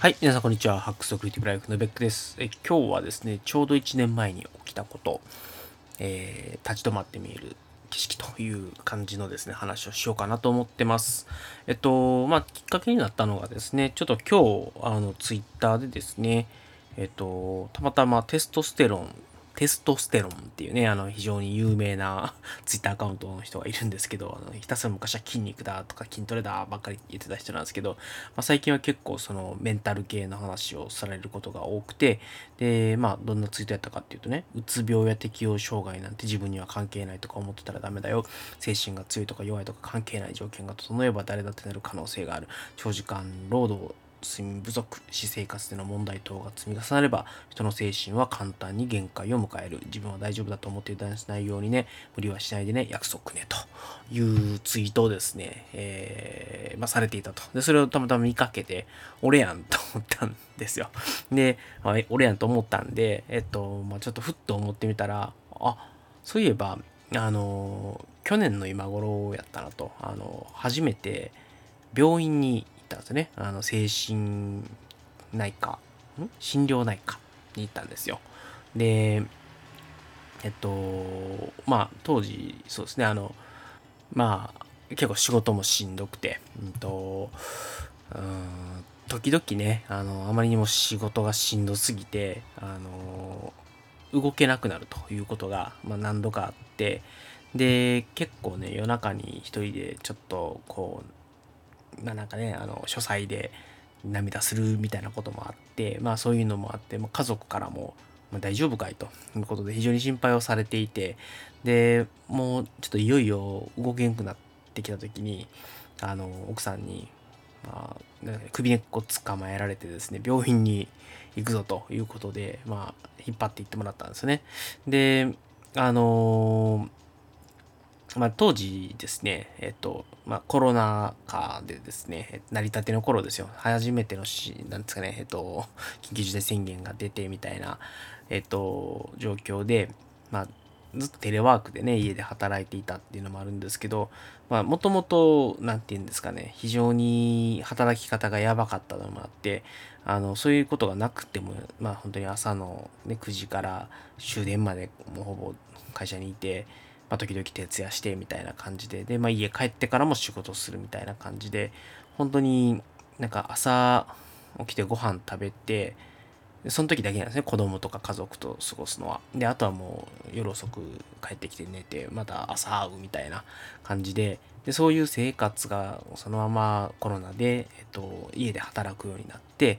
はい、皆さんこんにちは。ハックスクリエイティブライフのベックです。え今日はですね、ちょうど1年前に起きたこと、えー、立ち止まって見える景色という感じのですね、話をしようかなと思ってます。えっと、まあ、きっかけになったのがですね、ちょっと今日、あの、ツイッターでですね、えっと、たまたまテストステロンテストステロンっていうね、あの、非常に有名な ツイッターアカウントの人がいるんですけど、あのひたすら昔は筋肉だとか筋トレだばっかり言ってた人なんですけど、まあ、最近は結構そのメンタル系の話をされることが多くて、で、まあ、どんなツイートやったかっていうとね、うつ病や適応障害なんて自分には関係ないとか思ってたらダメだよ。精神が強いとか弱いとか関係ない条件が整えば誰だってなる可能性がある。長時間労働睡眠不足、私生活での問題等が積み重なれば、人の精神は簡単に限界を迎える。自分は大丈夫だと思って油断しないようにね、無理はしないでね、約束ね、というツイートをですね、えー、まあ、されていたと。で、それをたまたま見かけて、俺やんと思ったんですよ。で、まあ、俺やんと思ったんで、えっと、まあ、ちょっとふっと思ってみたら、あ、そういえば、あの、去年の今頃やったなと、あの、初めて病院にったんですね。あの、精神内科、ん？心療内科に行ったんですよ。で、えっと、まあ、当時、そうですね、あの、まあ、結構仕事もしんどくて、うんと、うん、時々ね、あの、あまりにも仕事がしんどすぎて、あの、動けなくなるということが、まあ、何度かあって、で、結構ね、夜中に一人でちょっとこう、まあなんかね、あの、書斎で涙するみたいなこともあって、まあそういうのもあって、まあ、家族からも、まあ、大丈夫かい？ということで非常に心配をされていて、で、もうちょっといよいよ動けんくなってきた時に、あの、奥さんに、まあ、首根っこ捕まえられてですね、病院に行くぞということで、まあ、引っ張っていってもらったんですね。で、あのーまあ、当時ですね、えっと、まあ、コロナ禍でですね、成り立ての頃ですよ。初めてのし、なんですかね、えっと、緊急事態宣言が出てみたいな、えっと、状況で、まあ、ずっとテレワークでね、家で働いていたっていうのもあるんですけど、まあ、もともと、なんて言うんですかね、非常に働き方がやばかったのもあって、あの、そういうことがなくても、まあ、本当に朝の、ね、9時から終電まで、もうほぼ会社にいて、まあ、時々徹夜してみたいな感じで、で、まあ、家帰ってからも仕事するみたいな感じで、本当になんか朝起きてご飯食べて、その時だけなんですね、子供とか家族と過ごすのは。で、あとはもう夜遅く帰ってきて寝て、また朝会うみたいな感じで、でそういう生活がそのままコロナで、えっと、家で働くようになって、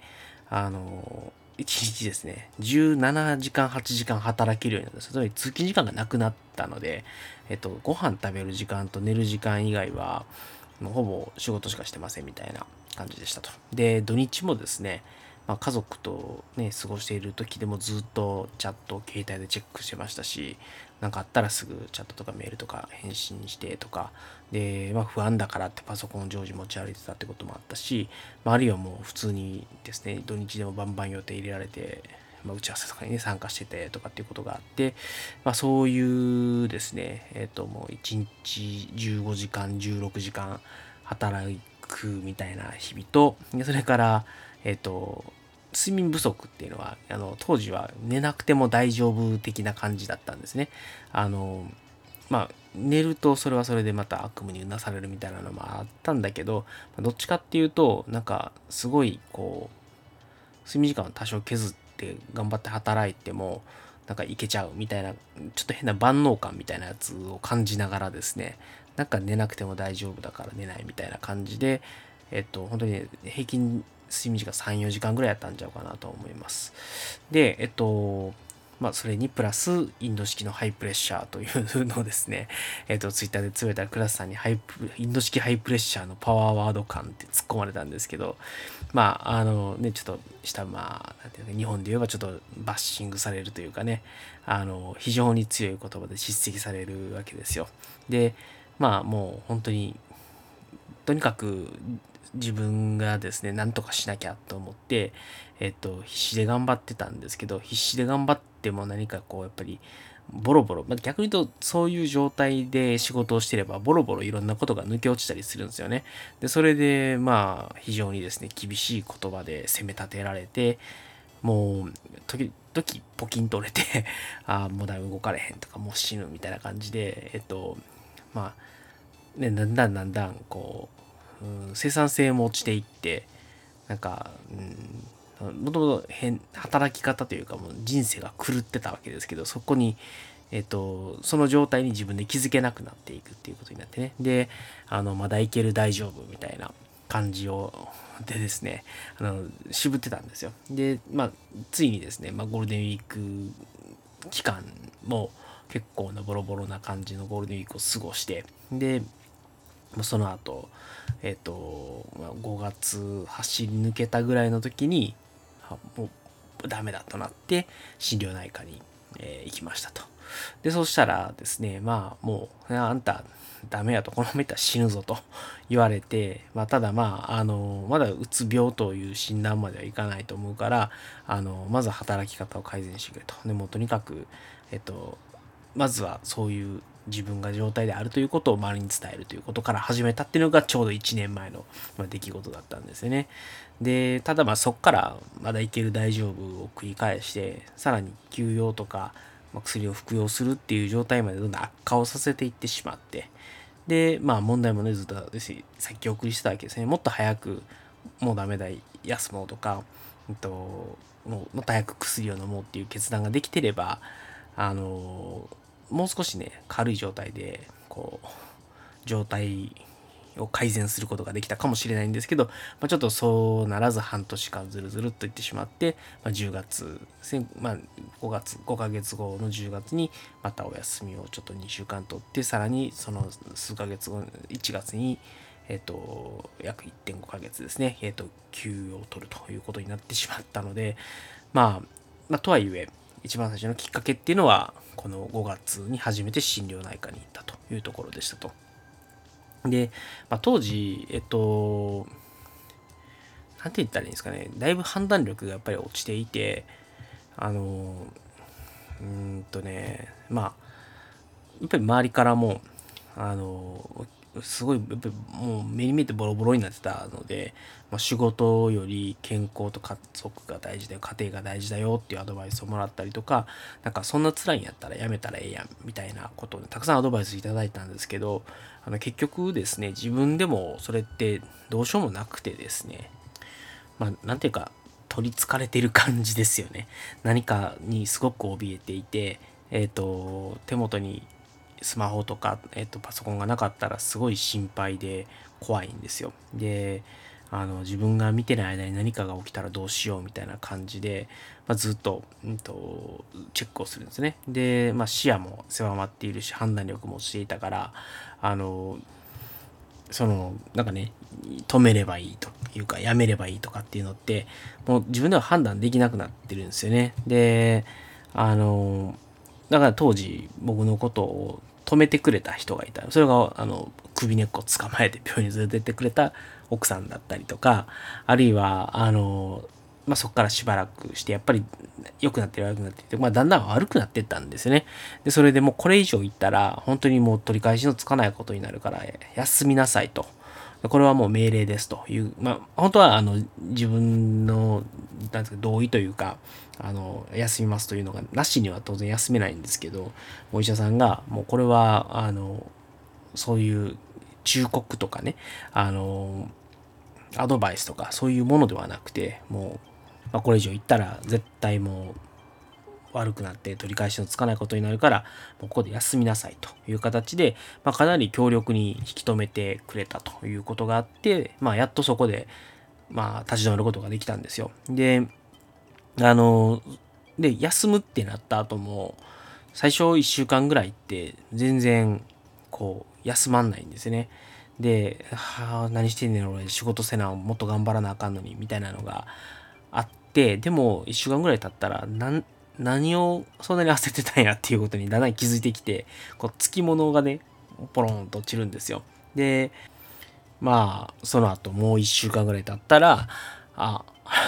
あの、1日ですね、17時間、8時間働けるようになった。つまり通勤時間がなくなったので、えっと、ご飯食べる時間と寝る時間以外は、もうほぼ仕事しかしてませんみたいな感じでしたと。で、土日もですね、まあ、家族とね、過ごしている時でもずっとチャットを携帯でチェックしてましたし、何かあったらすぐチャットとかメールとか返信してとか、で、まあ不安だからってパソコンを常時持ち歩いてたってこともあったし、まあ、あるいはもう普通にですね、土日でもバンバン予定入れられて、まあ、打ち合わせとかにね、参加しててとかっていうことがあって、まあそういうですね、えっ、ー、ともう1日15時間、16時間働くみたいな日々と、それから、えっ、ー、と、睡眠不足っていうのは、あの、当時は寝なくても大丈夫的な感じだったんですね。あの、まあ、寝るとそれはそれでまた悪夢にうなされるみたいなのもあったんだけど、どっちかっていうと、なんか、すごい、こう、睡眠時間を多少削って頑張って働いても、なんかいけちゃうみたいな、ちょっと変な万能感みたいなやつを感じながらですね、なんか寝なくても大丈夫だから寝ないみたいな感じで、えっと、本当に平均睡眠時間3、4時間ぐらいやったんちゃうかなと思います。で、えっと、まあ、それにプラス、インド式の high pressure というのをですね、えっと、ツイッターでつぶやいたら、クラスさんにハイプ、インド式 high pressure のパワーワード感って突っ込まれたんですけど、まあ、あのね、ちょっとした、まあ、なんていうか、日本で言えばちょっとバッシングされるというかね、あの、非常に強い言葉で叱責されるわけですよ。で、まあ、もう本当に、とにかく自分がですね、なんとかしなきゃと思って、えっと、必死で頑張ってたんですけど、必死で頑張っても何かこう、やっぱりボロボロ、まあ、逆に言うとそういう状態で仕事をしてればボロボロいろんなことが抜け落ちたりするんですよね。でそれでまあ非常にですね厳しい言葉で責め立てられてもう時々ポキンとれて ああもうだいぶ動かれへんとかもう死ぬみたいな感じでえっとまあねだんだんだんだんこう、生産性も落ちていってなんか、うんもともと変働き方というかもう人生が狂ってたわけですけどそこに、えっと、その状態に自分で気づけなくなっていくっていうことになってね。であのまだいける大丈夫みたいな感じをでですねあの渋ってたんですよ。でまあついにですね、まあ、ゴールデンウィーク期間も結構なボロボロな感じのゴールデンウィークを過ごしてでその後えっ、と5月走り抜けたぐらいの時にもうダメだとなって心療内科に、えー、行きましたと。で、そしたらですね、まあもう、あんたダメやと、このままいったら死ぬぞと 言われて、まあただまあ、あの、まだうつ病という診断まではいかないと思うから、あの、まず働き方を改善してくれと。でもとにかく、えっと、まずはそういう自分が状態であるということを周りに伝えるということから始めたっていうのがちょうど1年前の出来事だったんですよね。で、ただまあそっからまだいける大丈夫を繰り返して、さらに休養とか、ま薬を服用するっていう状態までどんどん悪化をさせていってしまって、で、まあ問題もね、ずっと先送りしてたわけですね。もっと早く、もうダメだ、休もうとか、えっと、もっと早く薬を飲もうっていう決断ができてれば、あのもう少しね軽い状態でこう状態を改善することができたかもしれないんですけど、まあ、ちょっとそうならず半年間ずるずるっといってしまって、まあ、10月、まあ、5月5ヶ月後の10月にまたお休みをちょっと2週間取ってさらにその数ヶ月後1月にえっ、と約1.5ヶ月ですね、えっ、と休を取るということになってしまったのでまあ、まあ、とはいえ一番最初のきっかけっていうのはこの5月に初めて心療内科に行ったというところでしたと。で、まあ、当時えっと何て言ったらいいんですかねだいぶ判断力がやっぱり落ちていてあのうんとねまあやっぱり周りからもあのすごいやっぱもう目に見えてボロボロになってたので、まあ、仕事より健康と家族が大事だよ家庭が大事だよっていうアドバイスをもらったりとかなんかそんな辛いんやったらやめたらええやんみたいなことを、たくさんアドバイスいただいたんですけどあの結局ですね自分でもそれってどうしようもなくてですねまあなんていうか取りつかれてる感じですよね。何かにすごく怯えていてえっ、ー、と手元にスマホとか、えっと、パソコンがなかったらすごい心配で怖いんですよ。であの自分が見てない間に何かが起きたらどうしようみたいな感じで、まあ、ずっと,、うんと、チェックをするんですね。で、まあ、視野も狭まっているし判断力もしていたからあのそのなんかね止めればいいというかやめればいいとかっていうのってもう自分では判断できなくなってるんですよね。であのだから当時僕のことを止めてくれた人がいた。それが、あの、首根っこを捕まえて病院に連れてってくれた奥さんだったりとか、あるいは、あの、まあ、そこからしばらくして、やっぱり良くなって悪くなってて、まあ、だんだん悪くなってったんですよね。で、それでもうこれ以上行ったら、本当にもう取り返しのつかないことになるから、休みなさいと。これはもう命令ですという、まあ、本当はあの自分のなんですか同意というかあの休みますというのがなしには当然休めないんですけどお医者さんがもうこれはあのそういう忠告とかねあのアドバイスとかそういうものではなくてもう、まあ、これ以上言ったら絶対もう悪くなって取り返しのつかないことになるから、もうここで休みなさいという形で、まあ、かなり強力に引き止めてくれたということがあって、まあ、やっとそこで、まあ、立ち止まることができたんですよ。で、あの、で、休むってなった後も、最初1週間ぐらいって全然、こう、休まんないんですね。で、はあ、何してんねん俺、仕事せな、もっと頑張らなあかんのに、みたいなのがあって、でも、1週間ぐらい経ったら、なん、何をそんなに焦ってたんやっていうことにだんだん気づいてきて、こう、つきものがね、ポロンと落ちるんですよ。で、まあ、その後もう一週間ぐらい経ったら、あ、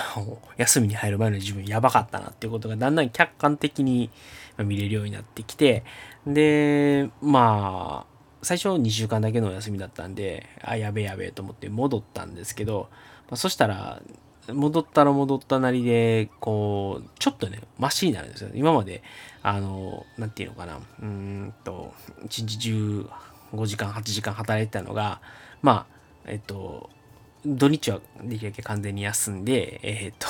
休みに入る前の自分やばかったなっていうことがだんだん客観的に見れるようになってきて、で、まあ、最初2週間だけのお休みだったんで、あ、やべえやべえと思って戻ったんですけど、まあ、そしたら、戻ったら戻ったなりで、こう、ちょっとね、マシになるんですよ。今まで、あの、なんていうのかな、うんと、1日中5時間、8時間働いてたのが、まあ、えっと、土日はできるだけ完全に休んで、えっと、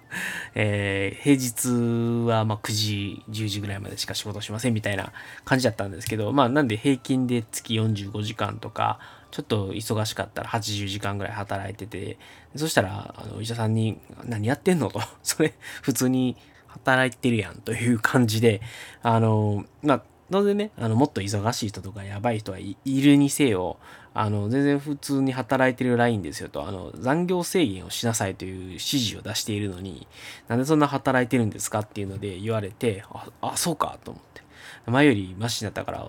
えー、平日はま9時、10時ぐらいまでしか仕事しませんみたいな感じだったんですけど、まあなんで平均で月45時間とか、ちょっと忙しかったら80時間ぐらい働いてて、そしたら、あの、お医者さんに、何やってんの？と、それ、普通に働いてるやんという感じで、あの、まあ、当然ね、あの、もっと忙しい人とかやばい人はいるにせよ、あの、全然普通に働いてるラインですよと、あの、残業制限をしなさいという指示を出しているのに、なんでそんな働いてるんですかっていうので言われて、あ、あそうかと思って。前よりマシになったから、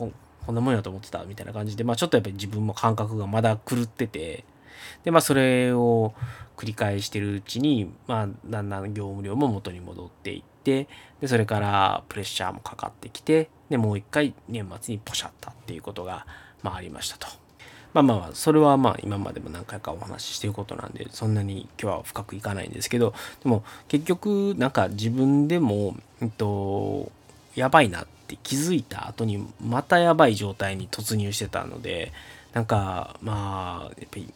こんなもんやと思ってたみたいな感じで、まあちょっとやっぱり自分も感覚がまだ狂ってて、で、まあそれを繰り返してるうちに、まあだんだん業務量も元に戻っていって、で、それからプレッシャーもかかってきて、で、もう一回年末にポシャったっていうことが、まあありましたと。まあまあ、それはまあ今までも何回かお話ししてることなんで、そんなに今日は深くいかないんですけど、でも結局なんか自分でも、えっと、やばいなって気づいた後にまたやばい状態に突入してたので、なんかまあ、やっぱり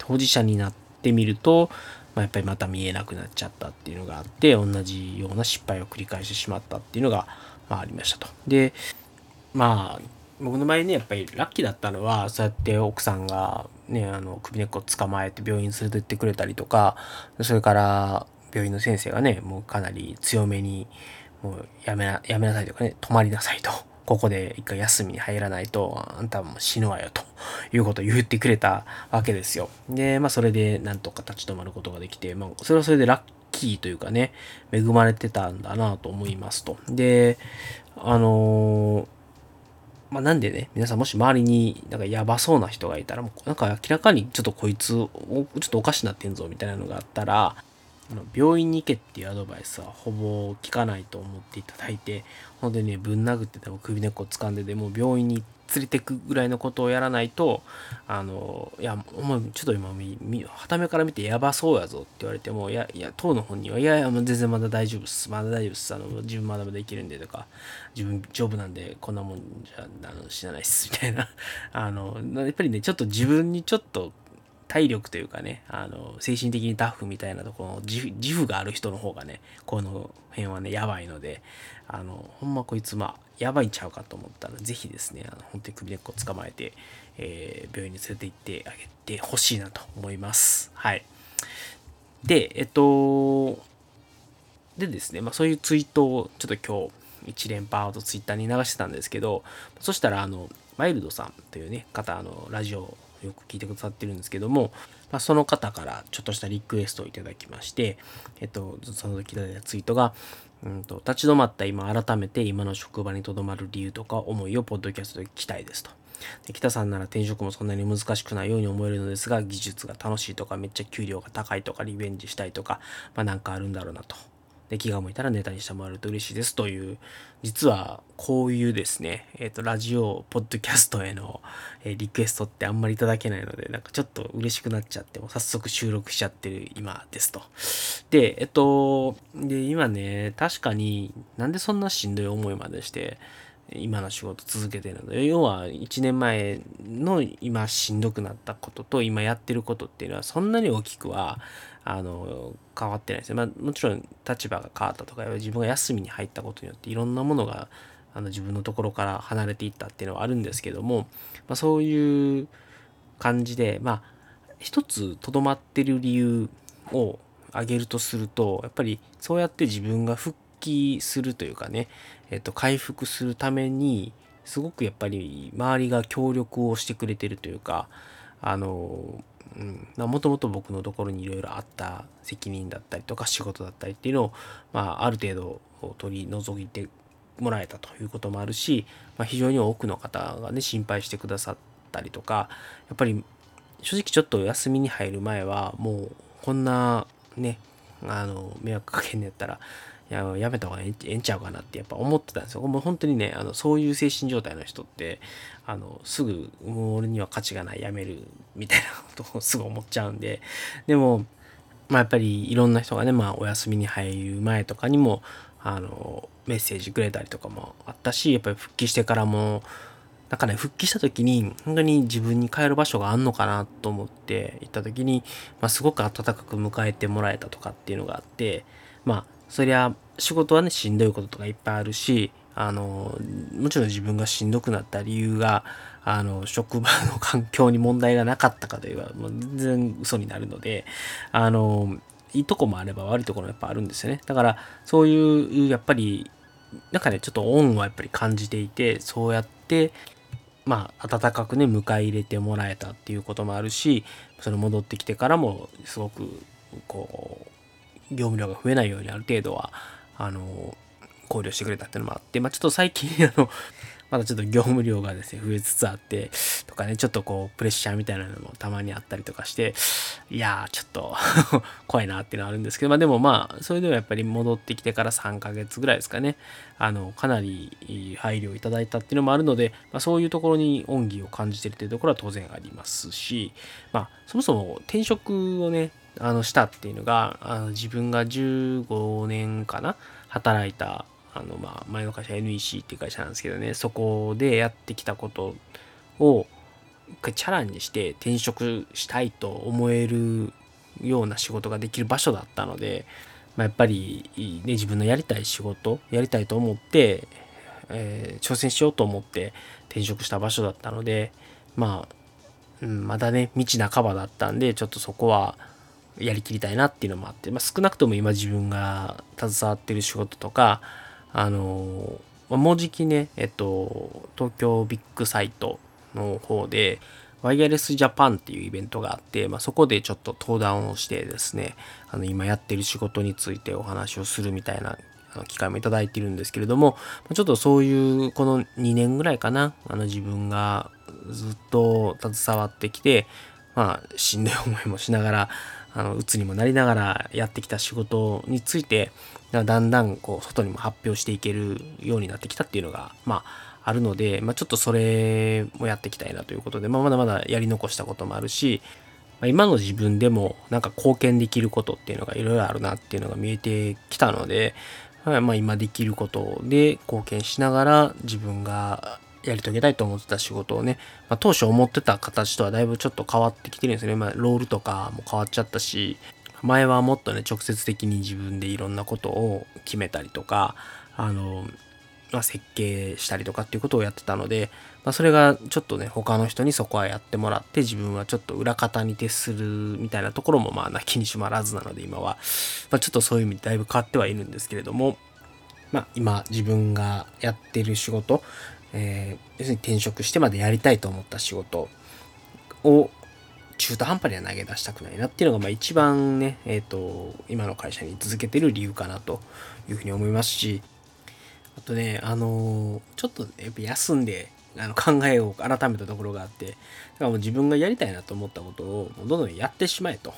当事者になってみると、まあ、やっぱりまた見えなくなっちゃったっていうのがあって、同じような失敗を繰り返してしまったっていうのが、まあ、ありましたと。で、まあ、僕の場合ね、やっぱりラッキーだったのは、そうやって奥さんがね、あの、首根っこ捕まえて病院連れてってくれたりとか、それから病院の先生がね、もうかなり強めに、もうやめな、やめなさいとかね、泊まりなさいと。ここで一回休みに入らないと、あんたも死ぬわよ、ということを言ってくれたわけですよ。で、まあそれでなんとか立ち止まることができて、まあそれはそれでラッキーというかね、恵まれてたんだなと思いますと。で、あのーまあ、なんでね、皆さんもし周りになんかやばそうな人がいたら、もうなんか明らかにちょっとこいつ、ちょっとおかしなってんぞみたいなのがあったら、病院に行けっていうアドバイスはほぼ聞かないと思っていただいて、ほんでね、ぶん殴ってても首根っこ掴んででも病院に連れてくぐらいのことをやらないと、あの、いや、お前、ちょっと今、はためから見てやばそうやぞって言われても、いや、いや、当の本人は、いやいや、全然まだ大丈夫っす。まだ大丈夫っす。あの、自分まだまだいけるんでとか、自分丈夫なんで、こんなもんじゃ、あの、死なないっす。みたいな。あの、やっぱりね、ちょっと自分にちょっと、体力というかね、あの、精神的にタフみたいなところ、自負がある人の方がね、この辺はね、やばいので、あの、ほんまこいつ、まあ、やばいんちゃうかと思ったら、ぜひですね、あの本当に首根っこ捕まえて、えー、病院に連れて行ってあげてほしいなと思います。はい。で、えっと、でですね、まあそういうツイートをちょっと今日一連パーとツイッターに流してたんですけど、そしたらあの、マイルドさんというね、方、あの、ラジオよく聞いてくださってるんですけども、まあ、その方からちょっとしたリクエストをいただきまして、えっと、その時いただいたツイートが、うんと、立ち止まった今改めて今の職場にとどまる理由とか思いをポッドキャストで聞きたいですと。で北さんなら転職もそんなに難しくないように思えるのですが技術が楽しいとかめっちゃ給料が高いとかリベンジしたいとか、まあ、なんかあるんだろうなと。で、気が向いたらネタにしてもらえると嬉しいですという、実はこういうですね、えっ、ー、と、ラジオ、ポッドキャストへの、えー、リクエストってあんまりいただけないので、なんかちょっと嬉しくなっちゃって、も早速収録しちゃってる今ですと。で、えっと、で、今ね、確かになんでそんなしんどい思いまでして、今の仕事続けてるので、要は1年前の今しんどくなったことと今やってることっていうのはそんなに大きくはあの変わってないですね。まあ、もちろん立場が変わったとか自分が休みに入ったことによっていろんなものがあの自分のところから離れていったっていうのはあるんですけども、まあ、そういう感じでまあ一つとどまってる理由を挙げるとするとやっぱりそうやって自分が復帰するというかね、えっと、回復するためにすごくやっぱり周りが協力をしてくれてるというかあのもともと僕のところにいろいろあった責任だったりとか仕事だったりっていうのを、まあ、ある程度取り除いてもらえたということもあるし、まあ、非常に多くの方がね心配してくださったりとかやっぱり正直ちょっと休みに入る前はもうこんなねあの迷惑かけんねやったらややめた方がええんちゃうかなってやっぱ思ってたんですよ。もう本当にね、あのそういう精神状態の人って、あのすぐもう俺には価値がないやめるみたいなことをすぐ思っちゃうんで、でも、まあやっぱりいろんな人がね、まあお休みに入る前とかにも、あのメッセージくれたりとかもあったし、やっぱり復帰してからも、なんかね、復帰した時に、本当に自分に帰る場所があんのかなと思って行った時に、まあ、すごく温かく迎えてもらえたとかっていうのがあって、まあ、そりゃ、仕事はね、しんどいこととかいっぱいあるし、あの、もちろん自分がしんどくなった理由が、あの、職場の環境に問題がなかったかといえば、もう全然嘘になるので、あの、いいとこもあれば悪いところもやっぱあるんですよね。だから、そういう、やっぱり、なんかね、ちょっと恩はやっぱり感じていて、そうやって、まあ、温かくね、迎え入れてもらえたっていうこともあるし、その戻ってきてからも、すごく、こう、業務量が増えないようにある程度は、あの、考慮してくれたっていうのもあって、まあ、ちょっと最近、あの、まだちょっと業務量がですね、増えつつあって、とかね、ちょっとこう、プレッシャーみたいなのもたまにあったりとかして、いやー、ちょっと 怖いなっていうのはあるんですけど、まあでもまあ、それでもやっぱり戻ってきてから3ヶ月ぐらいですかね、あの、かなり配慮いただいたっていうのもあるので、まあそういうところに恩義を感じてるっていうところは当然ありますし、まあ、そもそも転職をね、あの、したっていうのが、あの自分が15年かな、働いたあの、まあ、前の会社 NEC っていう会社なんですけどね、そこでやってきたことを、一回チャランにして転職したいと思えるような仕事ができる場所だったので、まあ、やっぱり、ね、自分のやりたい仕事、やりたいと思って、えー、挑戦しようと思って転職した場所だったので、まあ、うん、まだね、道半ばだったんで、ちょっとそこはやりきりたいなっていうのもあって、まあ、少なくとも今自分が携わってる仕事とか、あの、もうじきね、えっと、東京ビッグサイトの方で、ワイヤレスジャパンっていうイベントがあって、まあ、そこでちょっと登壇をしてですね、あの今やってる仕事についてお話をするみたいな機会もいただいているんですけれども、ちょっとそういうこの2年ぐらいかな、あの自分がずっと携わってきて、まあしんどい思いもしながら、あの、鬱にもなりながらやってきた仕事について、だんだんこう外にも発表していけるようになってきたっていうのが、まあ、あるので、まあ、ちょっとそれもやっていきたいなということで、まあ、まだまだやり残したこともあるし、まあ、今の自分でもなんか貢献できることっていうのがいろいろあるなっていうのが見えてきたので、まあ、今できることで貢献しながら自分がやり遂げたいと思ってた仕事をね、まあ、当初思ってた形とはだいぶちょっと変わってきてるんですよね。まあ、ロールとかも変わっちゃったし、前はもっとね、直接的に自分でいろんなことを決めたりとか、あの、まあ、設計したりとかっていうことをやってたので、まあ、それがちょっとね、他の人にそこはやってもらって、自分はちょっと裏方に徹するみたいなところも、まあ、なきにしまらずなので、今は、まあ、ちょっとそういう意味でだいぶ変わってはいるんですけれども、まあ、今、自分がやってる仕事、えー、要するに転職してまでやりたいと思った仕事を中途半端には投げ出したくないなっていうのが、まあ一番ね、えっ、ー、と、今の会社に続けてる理由かなというふうに思いますし、あとね、あのちょっと、やっぱ休んで、あの考えを改めたところがあって、だからもう自分がやりたいなと思ったことをどんどんやってしまえと。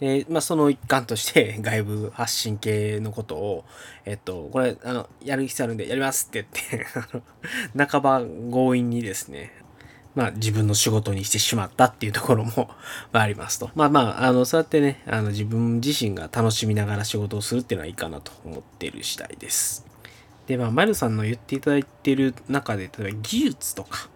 で、まあ、その一環として 外部発信系のことを、えっと、これ、あの、やる必要あるんでやりますって言って 半ば強引にですね、まあ自分の仕事にしてしまったっていうところも ありますと。まあまあ、あの、そうやってね、あの自分自身が楽しみながら仕事をするっていうのはいいかなと思っている次第です。で、まあ、マルさんの言っていただいてる中で、例えば技術とか、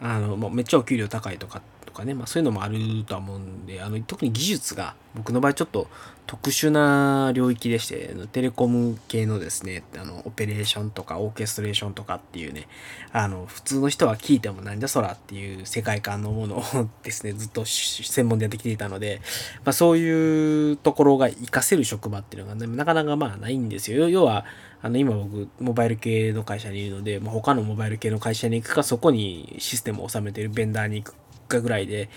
あの、もうめっちゃお給料高いとかってかね、まあそういうのもあるとは思うんで、あの、特に技術が僕の場合ちょっと特殊な領域でして、テレコム系のですね、あの、オペレーションとかオーケストレーションとかっていうね、あの、普通の人は聞いてもなんじゃそらっていう世界観のものを ですね、ずっと専門でやってきていたので、まあそういうところが活かせる職場っていうのが、ね、なかなかまあないんですよ。要は、あの、今僕、モバイル系の会社にいるので、まあ、他のモバイル系の会社に行くか、そこにシステムを収めてるベンダーに行く日ぐらいで、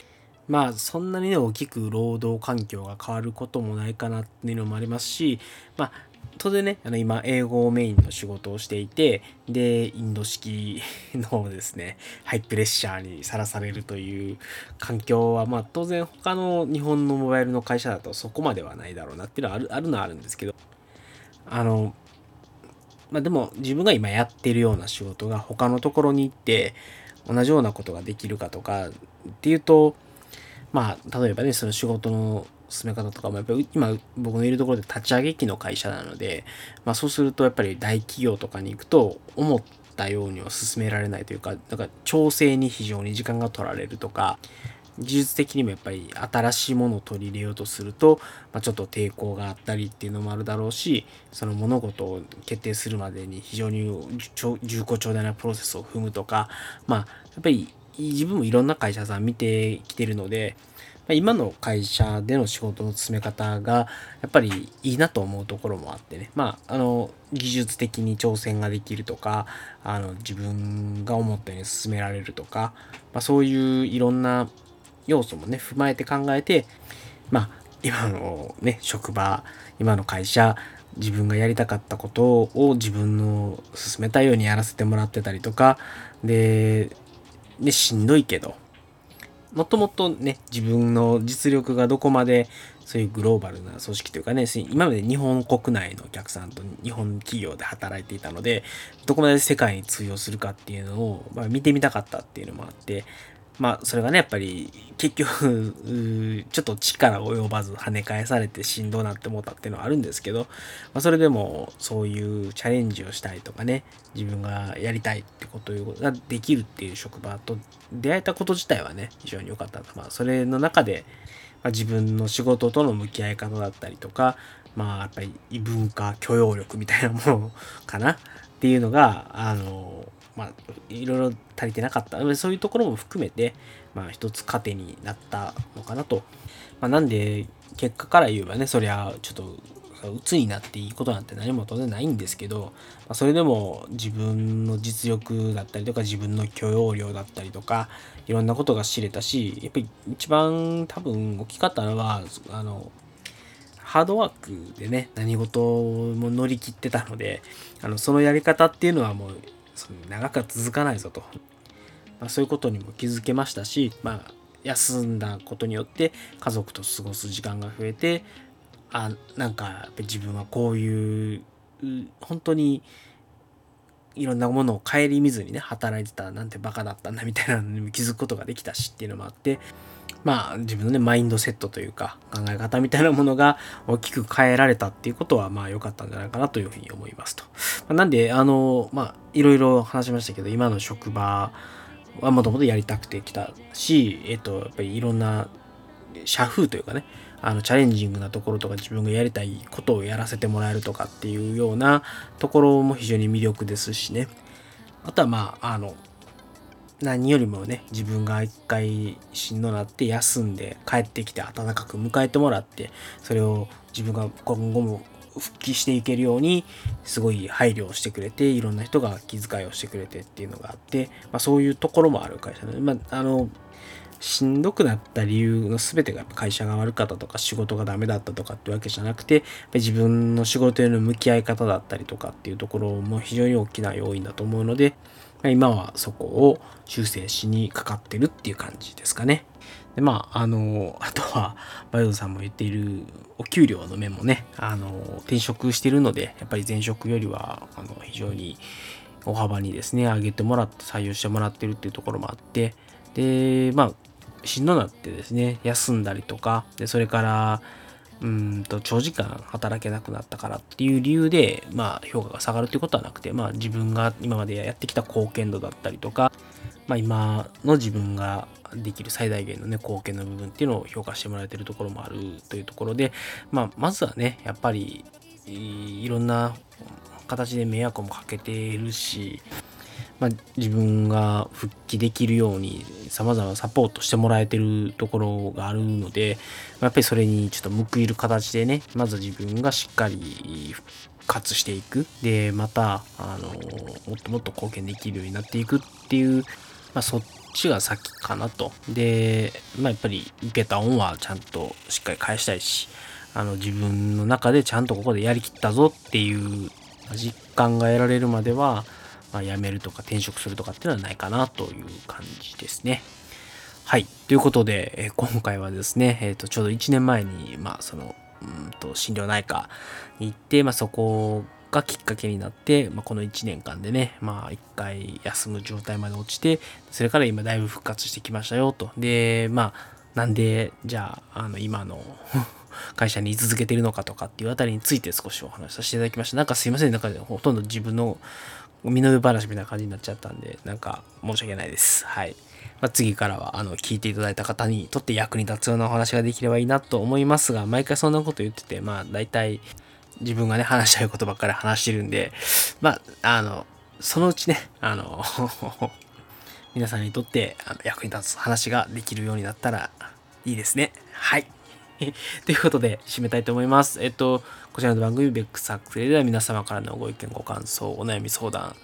まあそんなにね大きく労働環境が変わることもないかなっていうのもありますし、まあ当然ね、あの今英語をメインの仕事をしていて、で、インド式のですね、ハイプレッシャーにさらされるという環境は、まあ当然他の日本のモバイルの会社だとそこまではないだろうなっていうのはあるあるのはあるんですけど、あの、まあでも自分が今やってるような仕事が他のところに行って同じようなことができるかとかっていうと、まあ例えばね、その仕事の進め方とかもやっぱ今僕のいるところで立ち上げ機の会社なので、まあそうするとやっぱり大企業とかに行くと思ったようには進められないというか、なんか調整に非常に時間が取られるとか、技術的にもやっぱり新しいものを取り入れようとすると、まあ、ちょっと抵抗があったりっていうのもあるだろうしその物事を決定するまでに非常に重厚長大なプロセスを踏むとかまあやっぱり自分もいろんな会社さん見てきてるので、まあ、今の会社での仕事の進め方がやっぱりいいなと思うところもあってね。まああの技術的に挑戦ができるとかあの自分が思ったように進められるとか、まあ、そういういろんな要素もね、踏まえて考えて、まあ、今のね、職場、今の会社、自分がやりたかったことを自分の進めたいようにやらせてもらってたりとか、で、で、しんどいけど、もともとね、自分の実力がどこまでそういうグローバルな組織というかね、今まで日本国内のお客さんと日本企業で働いていたので、どこまで世界に通用するかっていうのを、まあ、見てみたかったっていうのもあって、まあ、それがね、やっぱり、結局、ちょっと力及ばず跳ね返されてしんどなって思ったっていうのはあるんですけど、まあ、それでも、そういうチャレンジをしたいとかね、自分がやりたいってことができるっていう職場と出会えたこと自体はね、非常に良かった。まあ、それの中で、まあ、自分の仕事との向き合い方だったりとか、まあ、やっぱり異文化許容力みたいなものかなっていうのが、あの、まあ、いろいろ足りてなかった。そういうところも含めて、まあ、一つ糧になったのかなと。まあ、なんで、結果から言えばね、そりゃ、ちょっと、鬱になっていいことなんて何も当然ないんですけど、まあ、それでも自分の実力だったりとか、自分の許容量だったりとか、いろんなことが知れたし、やっぱり一番多分大きかったのは、あの、ハードワークでね、何事も乗り切ってたので、あの、そのやり方っていうのはもう長くは続かないぞと、まあ、そういうことにも気づけましたし、まあ、休んだことによって家族と過ごす時間が増えてあなんかやっぱ自分はこういう本当にいろんなものを顧みずにね働いてたなんてバカだったんだみたいなのにも気づくことができたしっていうのもあってまあ自分のねマインドセットというか考え方みたいなものが大きく変えられたっていうことはまあ良かったんじゃないかなというふうに思いますと。ま、なんであのまあいろいろ話しましたけど今の職場はもともとやりたくてきたしえっとやっぱりいろんな社風というかねあのチャレンジングなところとか自分がやりたいことをやらせてもらえるとかっていうようなところも非常に魅力ですしねあとはまああの何よりもね自分が一回しんどなって休んで帰ってきて温かく迎えてもらってそれを自分が今後も復帰していけるようにすごい配慮をしてくれていろんな人が気遣いをしてくれてっていうのがあって、まあ、そういうところもある会社で、まあ、あのしんどくなった理由の全てが会社が悪かったとか仕事がダメだったとかってわけじゃなくて自分の仕事への向き合い方だったりとかっていうところも非常に大きな要因だと思うので今はそこを修正しにかかってるっていう感じですかね。でまあ、あの、あとは、バイオさんも言っているお給料の面もね、あの、転職してるので、やっぱり前職よりは、あの、非常に大幅にですね、上げてもらって、採用してもらってるっていうところもあって、で、まあ、しんどなってですね、休んだりとか、で、それから、うんと長時間働けなくなったからっていう理由で、まあ、評価が下がるということはなくて、まあ、自分が今までやってきた貢献度だったりとか、まあ、今の自分ができる最大限のね、貢献の部分っていうのを評価してもらえてるところもあるというところで、まあ、まずはね、やっぱり、いろんな形で迷惑もかけているし、まあ、自分が復帰できるように様々サポートしてもらえてるところがあるので、まやっぱりそれにちょっと報いる形でね、まず自分がしっかり復活していく。で、また、あの、もっともっと貢献できるようになっていくっていう、まあ、そっちが先かなと。で、まあ、やっぱり受けた恩はちゃんとしっかり返したいし、あの、自分の中でちゃんとここでやりきったぞっていう実感が得られるまでは、まあ、辞めるとか転職するとかっていうのはないかなという感じですね。はい。ということで、え、今回はですね、えっ、ー、と、ちょうど1年前に、まあ、その、うんと心療内科に行って、まあ、そこがきっかけになって、まあ、この1年間でね、まあ、1回休む状態まで落ちて、それから今だいぶ復活してきましたよと。で、まあ、なんで、じゃあ、あの、今の 会社に居続けてるのかとかっていうあたりについて少しお話しさせていただきました。なんかすいません、なんかほとんど自分の身の上話みたいな感じになっちゃったんで、なんか申し訳ないです。はい。まあ、次からは、あの、聞いていただいた方にとって役に立つようなお話ができればいいなと思いますが、毎回そんなこと言ってて、まあ、大体、自分がね、話したいことばっかり話してるんで、まあ、あの、そのうちね、あの皆さんにとってあの役に立つ話ができるようになったらいいですね。はい。ということで、締めたいと思います。えっと、こちらの番組、ベックサックでは皆様からのご意見、ご感想、お悩み相談、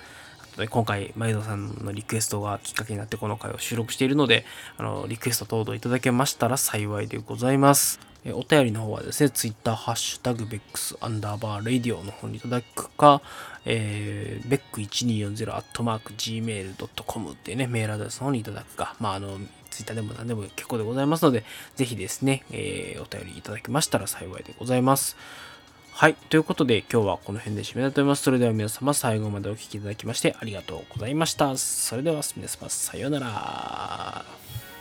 今回、毎度さんのリクエストがきっかけになってこの回を収録しているので、あの、リクエスト等々いただけましたら幸いでございます。えお便りの方はですね、Twitter、ハッシュタグ、ベックス、アンダーバー、レディオの方にいただくか、えー、ベック1240、アットマーク、gmail.com っていうね、メールアドレスの方にいただくか、まあ、あの、ツイッターでも何でも結構でございますので、ぜひですね、えー、お便りいただきましたら幸いでございます。はい。ということで、今日はこの辺で締めたいと思います。それでは皆様、最後までお聴きいただきましてありがとうございました。それでは皆様、さようなら。